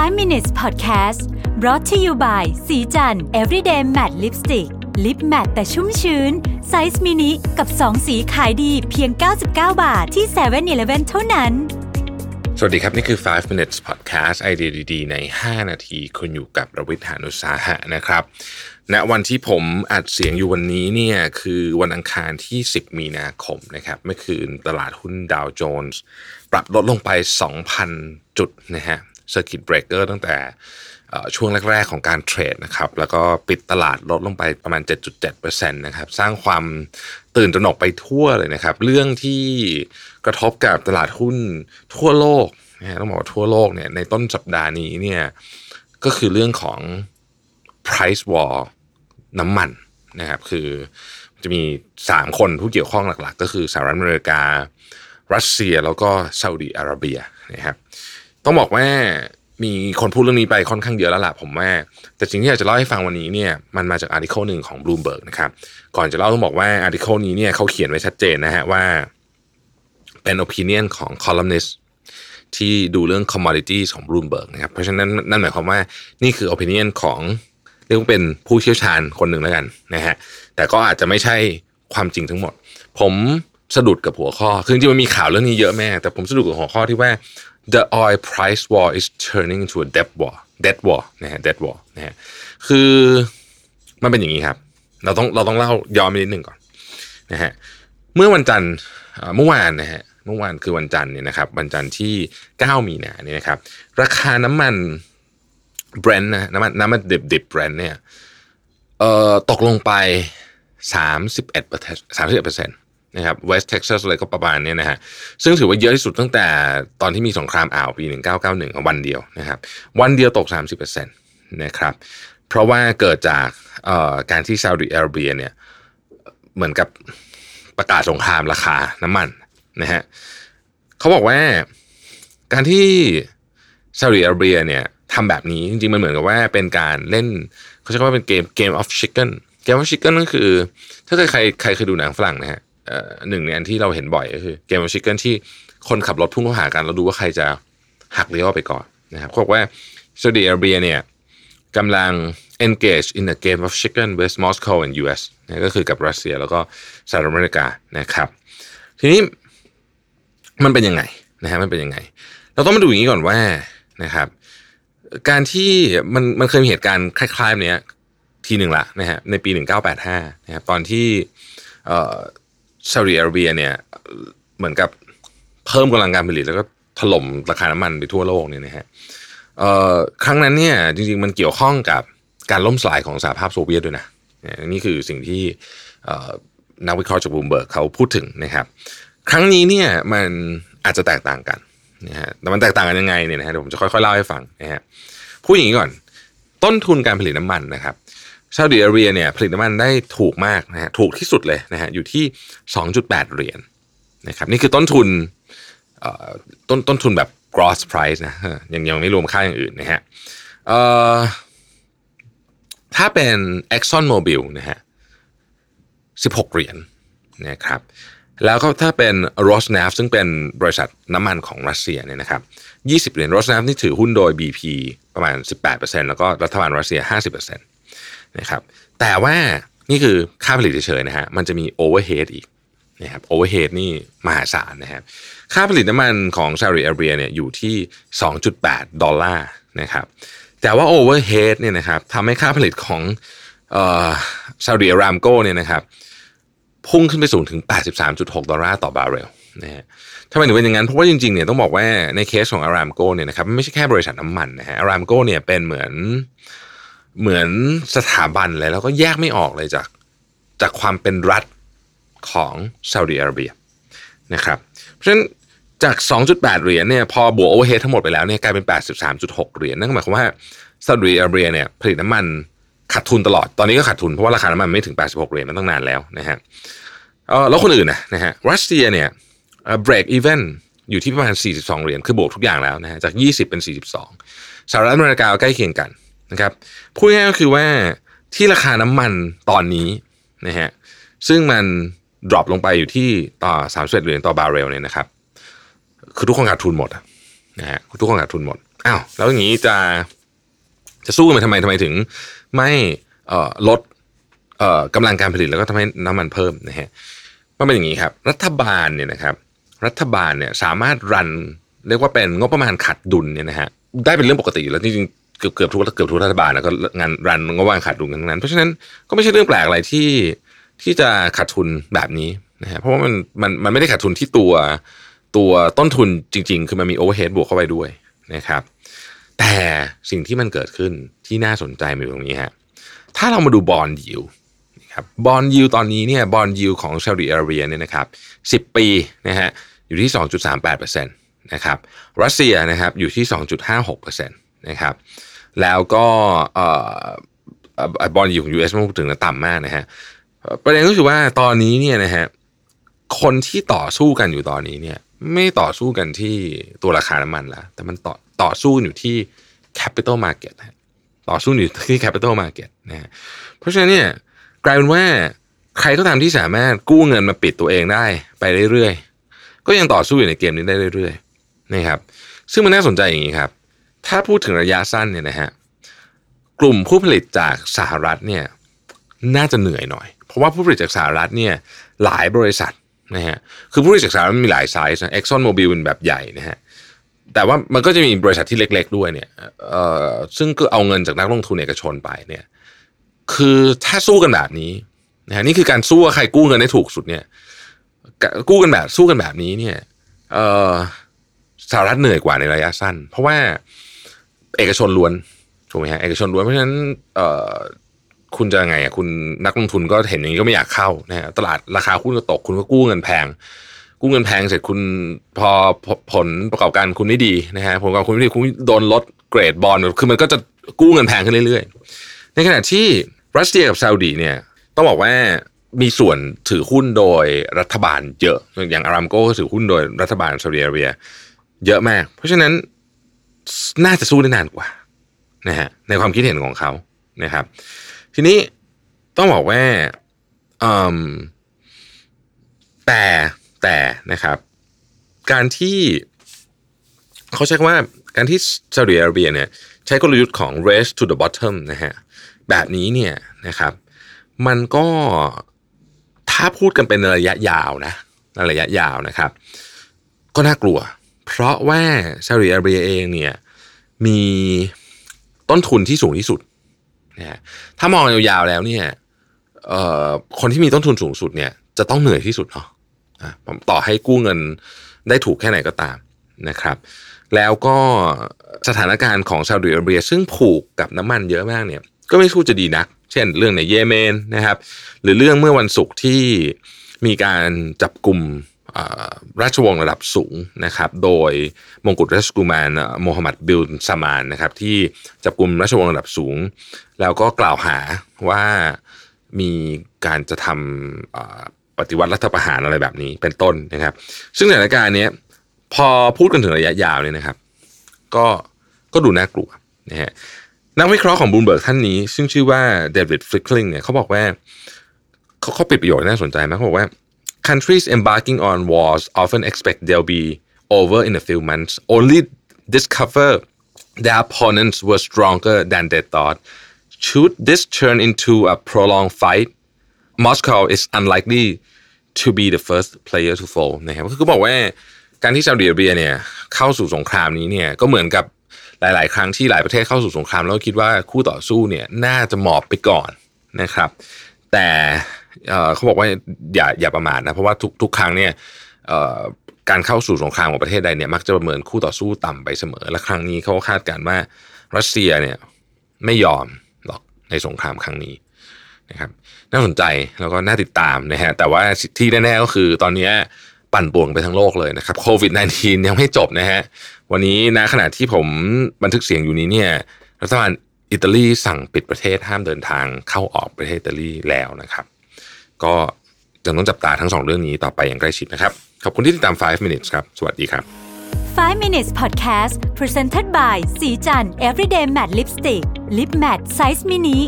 5 minutes podcast brought to you by ศรีจันทร์ everyday matte lipstick lip matte แต่ชุ่มชื้น ไซส์มินิกับ 2 สีขายดีเพียง 99 บาทที่7 e เ e ่ e อเท่านั้น สวัสดีครับ นี่คือ 5 minutes podcast ไอเดียดีๆ ใน 5 นาที คุณอยู่กับรวิศ หาญอุตสาหะนะครับณวันที่ผมอัดเสียงอยู่วันนี้เนี่ยคือวันอังคารที่ 10 มีนาคมนะครับเมื่อคืนตลาดหุ้นดาวโจนส์ปรับลดลงไป 2,000 จุดนะฮะ Circuit Breaker ตั้งแต่ช่วงแรก ๆ ของการเทรดนะครับแล้วก็ปิดตลาดลดลงไปประมาณ 7.7%นะครับสร้างความตื่นตระหนกไปทั่วเลยนะครับ เรื่องที่กระทบกับตลาดหุ้นทั่วโลกนะฮะต้องบอกว่าทั่วโลกเนี่ยในต้นสัปดาห์นี้เนี่ยก็คือเรื่องของ price war น้ำมันนะครับคือจะมี 3 คนผู้เกี่ยวข้องหลักๆ ก็คือสหรัฐอเมริกา รัสเซียแล้วก็ซาอุดีอาระเบียนะครับ ต้องบอกว่ามีคนพูดเรื่องนี้ไปค่อนข้างเยอะแล้วล่ะผมว่า แต่สิ่งที่อยากจะเล่าให้ฟังวันนี้เนี่ยมันมาจากอาร์ติเคิลหนึ่งของ Bloomberg นะครับก่อนจะเล่าต้องบอกว่าอาร์ติเคิลนี้เนี่ยเขาเขียนไว้ชัดเจนนะฮะว่าเป็น opinion ของ columnist ที่ดูเรื่อง commodities ของ Bloomberg นะครับ เพราะฉะนั้นนั่นหมายความว่านี่คือ opinion ของเรียกว่าเป็นผู้เชี่ยวชาญคนหนึ่งแล้วกันนะฮะแต่ก็อาจจะไม่ใช่ความจริงทั้งหมด ผมสะดุดกับหัวข้อ คือจริงมันมีข่าวเรื่องนี้เยอะแม่ แต่ผมสะดุดกับหัวข้อที่ว่า the oil price war is turning into a dead war dead war นะฮะ dead war นะฮะคือมันเป็นอย่างนี้ครับ เราต้องเราต้องเล่าย้อนไปนิดหนึ่งก่อนนะฮะเมื่อวันจันทร์เมื่อวานนะฮะเมื่อวานคือวันจันทร์เนี่ยนะครับวันจันทร์ที่ 9 มีนาเนี่ยนะครับ ราคาน้ำมันเบรนท์นะน้ำมันน้ำมันดิบดิบเบรนท์เนี่ยเอ่อตกลงไป 31เปอร์เซ็นต์ นะครับเวสต์เท็กซัสอะไรก็ประมาณนี้นะฮะซึ่งถือว่าเยอะที่สุดตั้งแต่ตอนที่มีสงครามอ่าวปี 1991 วันเดียวนะครับ วันเดียวตก 30เปอร์เซ็นต์นะครับ เพราะว่าเกิดจากการที่ซาอุดิอาระเบียเนี่ยเหมือนกับประกาศสงครามราคาน้ำมันนะฮะเขาบอกว่าการที่ซาอุดิอาระเบียเนี่ยทำแบบนี้จริงๆ มันเหมือนกับว่าเป็นการเล่นเขาใช้คำว่าเป็นเกมเกม of chicken เกม of chicken ก็คือ ถ้าใครใครเคยดูหนังฝรั่งนะฮะ หนึ่งในอันที่เราเห็นบ่อยก็คือเกม of chicken ที่คนขับรถพุ่งเข้าหากันแล้วดูว่าใครจะหักเลี้ยวไปก่อนนะครับเขาบอกว่าซาอุดิอาระเบียเนี่ยกำลัง engage in a game of chicken with Moscow and US นะก็คือกับรัสเซียแล้วก็สหรัฐอเมริกานะครับ ทีนี้มันเป็นยังไงนะฮะมันเป็นยังไง เราต้องมาดูอย่างนี้ก่อนว่านะครับ การที่มันมันเคยมีเหตุการณ์คล้ายๆแบบเนี้ยทีหนึ่งละนะฮะในปี 1985นะครับตอนที่เอ่อ ซาอุดิอาระเบียเนี่ยเหมือนกับเพิ่มกำลังการผลิตแล้วก็ถล่มราคาน้ำมันไปทั่วโลกเนี่ยนะฮะครั้งนั้นเนี่ยจริงๆมันเกี่ยวข้องกับการล่มสลายของสหภาพโซเวียตด้วยนะนี่คือสิ่งที่นักวิเคราะห์จากบูมเบิร์กเขาพูดถึงนะครับ ครั้งนี้เนี่ยมันอาจจะแตกต่างกันนะฮะแต่มันแตกต่างกันยังไงเนี่ยนะฮะเดี๋ยวผมจะค่อยๆเล่าให้ฟังนะฮะพูดอย่างนี้ก่อน ต้นทุนการผลิตน้ำมันนะครับ ซาอุดิอาระเบียเนี่ยผลิตน้ำมันได้ถูกมากนะฮะถูกที่สุดเลยนะฮะอยู่ที่ 2.8 เหรียญนะครับนี่คือต้นทุนต้นต้นทุนแบบ gross price นะยังยังไม่รวมค่าอย่างอื่นนะฮะถ้าเป็น Exxon Mobil นะฮะ16 เหรียญนะครับแล้วก็ถ้าเป็น Rosneft ซึ่งเป็นบริษัทน้ำมันของรัสเซียเนี่ยนะครับ20 เหรียญ Rosneft นี่ถือหุ้นโดย BP ประมาณ 18%แล้วก็รัฐบาลรัสเซีย 50% นะครับแต่ว่านี่คือค่าผลิตเฉยๆนะฮะมันจะมี overhead อีกนะครับ overhead นี่มหาศาลนะครับค่าผลิตน้ำมันของซาอุดิอาระเบียเนี่ยอยู่ที่ 2.8 ดอลลาร์นะครับแต่ว่า overhead เนี่ยนะครับทำให้ค่าผลิตของซาอุดิอารามโกเนี่ยนะครับพุ่งขึ้นไปสูงถึง 83.6 ดอลลาร์ต่อบาร์เรลนะฮะทำไมถึงเป็นอย่างนั้น เพราะว่าจริงๆเนี่ยต้องบอกว่าในเคสของอารามโกเนี่ยนะครับไม่ใช่แค่บริษัทน้ำมันนะฮะอารามโกเนี่ยเป็นเหมือน เหมือนสถาบันเลยแล้วก็แยกไม่ออกเลยจากจากความเป็นรัฐของซาอุดิอาระเบียนะครับเพราะฉะนั้นจาก 2.8 เหรียญเนี่ยพอบวกโอเวอร์เฮดทั้งหมดไปแล้วเนี่ยกลายเป็น 83.6 เหรียญนั่นก็หมายความว่าซาอุดิอาระเบียเนี่ยผลิตน้ำมันขาดทุนตลอด ตอนนี้ก็ขาดทุนเพราะว่าราคาน้ำมันไม่ถึง 86 เหรียญมาตั้งนานแล้วนะฮะแล้วคนอื่นนะนะฮะรัสเซียเนี่ยเบรกอีเวนอยู่ที่ประมาณ 42 เหรียญคือบวกทุกอย่างแล้วนะฮะจาก 20 เป็น 42สหรัฐอเมริกาใกล้เคียงกัน นะครับพูดง่ายก็คือว่าที่ราคาน้ำมันตอนนี้นะฮะซึ่งมัน drop ลงไปอยู่ที่ต่อ31เหรียญต่อบาร์เรลเนี่ยนะครับ คือทุกคนขาดทุนหมดนะฮะทุกคนขาดทุนหมดอ้าวแล้วอย่างนี้จะจะสู้กันทำไมทำไมถึงไม่เอ่อลดเอ่อกำลังการผลิตแล้วก็ทำให้น้ำมันเพิ่มนะฮะมันเป็นอย่างนี้ครับ รัฐบาลเนี่ยนะครับ รัฐบาลเนี่ยสามารถ runเรียกว่าเป็นงบประมาณขาดดุลเนี่ยนะฮะได้เป็นเรื่องปกติอยู่แล้วจริง เกือบเกือบทุกเกือบทุกรัฐบาลแล้วก็งาน run งบประมาณขาดดุลกันทั้งนั้น เพราะฉะนั้นก็ไม่ใช่เรื่องแปลกอะไรที่ที่จะขาดทุนแบบนี้นะฮะเพราะว่ามันมันมันไม่ได้ขาดทุนที่ตัวตัวต้นทุนจริง ๆ คือมันมี overhead บวกเข้าไปด้วยนะครับ แต่สิ่งที่มันเกิดขึ้นที่น่าสนใจมาอยู่ตรงนี้ฮะถ้าเรามาดู bond yield ครับ bond yield ตอนนี้เนี่ย bond yield ของซาอุดิอาระเบียเนี่ยนะครับ10ปีนะฮะอยู่ที่ 2.38%นะครับรัสเซียนะครับอยู่ที่ 2.56%นะครับ แล้วก็บอลยิวของ US มันพูดถึงนะต่ำมากนะฮะประเด็นก็คือว่าตอนนี้เนี่ยนะฮะคนที่ต่อสู้กันอยู่ตอนนี้เนี่ย ไม่ต่อสู้กันที่ตัวราคาน้ำมันแล้วแต่มันต่อต่อสู้อยู่ที่ capital market ต่อสู้อยู่ที่ capital market นะฮะเพราะฉะนั้นเนี่ยกลายเป็นว่าใครก็ตามที่สามารถกู้เงินมาปิดตัวเองได้ไปเรื่อยๆ ก็ยังต่อสู้อยู่ในเกมนี้ได้เรื่อยๆนะครับซึ่งมันน่าสนใจอย่างนี้ครับ ถ้าพูดถึงระยะสั้นเนี่ยนะฮะกลุ่มผู้ผลิตจากสหรัฐเนี่ยน่าจะเหนื่อยหน่อย เพราะว่าผู้ผลิตจากสหรัฐเนี่ยหลายบริษัทนะฮะคือผู้ผลิตจากสหรัฐมีหลายไซส์นะ Exxon Mobil เป็นแบบใหญ่นะฮะแต่ว่ามันก็จะมีบริษัทที่เล็ก ๆ ด้วยเนี่ยเอ่อซึ่งก็เอาเงินจากนักลงทุนเอกชนไปเนี่ยคือถ้าสู้กันแบบนี้นะฮะนี่คือการสู้ว่าใครกู้เงินได้ถูกสุดเนี่ยกู้กันแบบสู้กันแบบนี้เนี่ยเอ่อสหรัฐเหนื่อยกว่าในระยะสั้น เพราะว่า เอกชนล้วนถูกไหมฮะเอกชนล้วนเพราะฉะนั้นเอคุณจะไงอะคุณนักลงทุนก็เห็นอย่างนี้ก็ไม่อยากเข้านะฮะตลาดราคาหุ้นก็ตกคุณก็กู้เงินแพง กู้เงินแพงเสร็จคุณพอผลประกอบการคุณไม่ดีนะฮะผลประกอบคุณไม่ดีคุณโดนลดเกรดบอลคือมันก็จะกู้เงินแพงขึ้นเรื่อยๆ ในขณะที่รัสเซียกับซาอุดีเนี่ยต้องบอกว่ามีส่วนถือหุ้นโดยรัฐบาลเยอะอย่างอารามโก้ถือหุ้นโดยรัฐบาลซาอุดิอาระเบีย เยอะมาก เพราะฉะนั้น น่าจะสู้ได้นานกว่านะฮะในความคิดเห็นของเขานะครับ ทีนี้ต้องบอกว่าแต่แต่นะครับ การที่เขาใช้คำว่าการที่ซาอุดิอาระเบียเนี่ยใช้กลยุทธ์ของ race to the bottom นะฮะแบบนี้เนี่ยนะครับ มันก็ถ้าพูดกันเป็นระยะยาวนะระยะยาวนะครับ ก็น่ากลัว เพราะว่าซาอุดิอาระเบียเองเนี่ยมีต้นทุนที่สูงที่สุดนะถ้ามองยาวๆแล้วเนี่ยคนที่มีต้นทุนสูงสุดเนี่ยจะต้องเหนื่อยที่สุดเนาะต่อให้กู้เงินได้ถูกแค่ไหนก็ตามนะครับ แล้วก็สถานการณ์ของซาอุดิอาระเบียซึ่งผูกกับน้ำมันเยอะมากเนี่ยก็ไม่สู้จะดีนัก เช่นเรื่องในเยเมนนะครับ หรือเรื่องเมื่อวันศุกร์ที่มีการจับกลุ่ม ราชวงศ์ระดับสูงนะครับโดยมงกุฎราชกุมารโมฮัมหมัดบิลซามานนะครับที่จับกลุ่มราชวงศ์ระดับสูง แล้วก็กล่าวหาว่ามีการจะทำปฏิวัติรัฐประหารอะไรแบบนี้เป็นต้นนะครับ ซึ่งสถานการณ์นี้พอพูดกันถึงระยะยาวเนี่ยนะครับ ก็ก็ดูน่ากลัวนะฮะนักวิเคราะห์ของบูมเบิร์กท่านนี้ ซึ่งชื่อว่าเดวิดฟลิกลิงเนี่ยเขาบอกว่าเขาเขาปิดประโยชน์น่าสนใจมากเขาบอกว่า countries embarking on wars often expect they'll be over in a few months only discover their opponents were stronger than they thought should this turn into a prolonged fight Moscow is unlikely to be the first player to fall นะครับคือบอกว่าการที่ซาอุดิอาระเบียเนี่ยเข้าสู่สงครามนี้เนี่ยก็เหมือนกับหลาย ๆ ครั้งที่หลายประเทศเข้าสู่สงครามแล้วคิดว่าคู่ต่อสู้เนี่ยน่าจะหมอบไปก่อนนะครับ แต่ เขาบอกว่าอย่าอย่าประมาทนะเพราะว่าทุกทุกครั้งเนี่ยการเข้าสู่สงครามของประเทศใดเนี่ยมักจะประเมินคู่ต่อสู้ต่ำไปเสมอ และครั้งนี้เขาคาดการณ์ว่ารัสเซียเนี่ยไม่ยอมหรอกในสงครามครั้งนี้นะครับน่าสนใจแล้วก็น่าติดตามนะฮะแต่ว่าที่แน่ๆก็คือตอนนี้ปั่นป่วงไปทั้งโลกเลยนะครับโควิด -19 ยังไม่จบนะฮะวันนี้นะขณะที่ผมบันทึกเสียงอยู่นี้เนี่ยรัฐบาลอิตาลีสั่งปิดประเทศห้ามเดินทางเข้าออกประเทศอิตาลีแล้วนะครับ ก็ยังต้องจับตาทั้งสองเรื่องนี้ต่อไปอย่างใกล้ชิดนะครับ ขอบคุณที่ติดตาม 5 minutes ครับ สวัสดีครับ 5 minutes podcast presented by สีจัน everyday matte lipstick lip matte size mini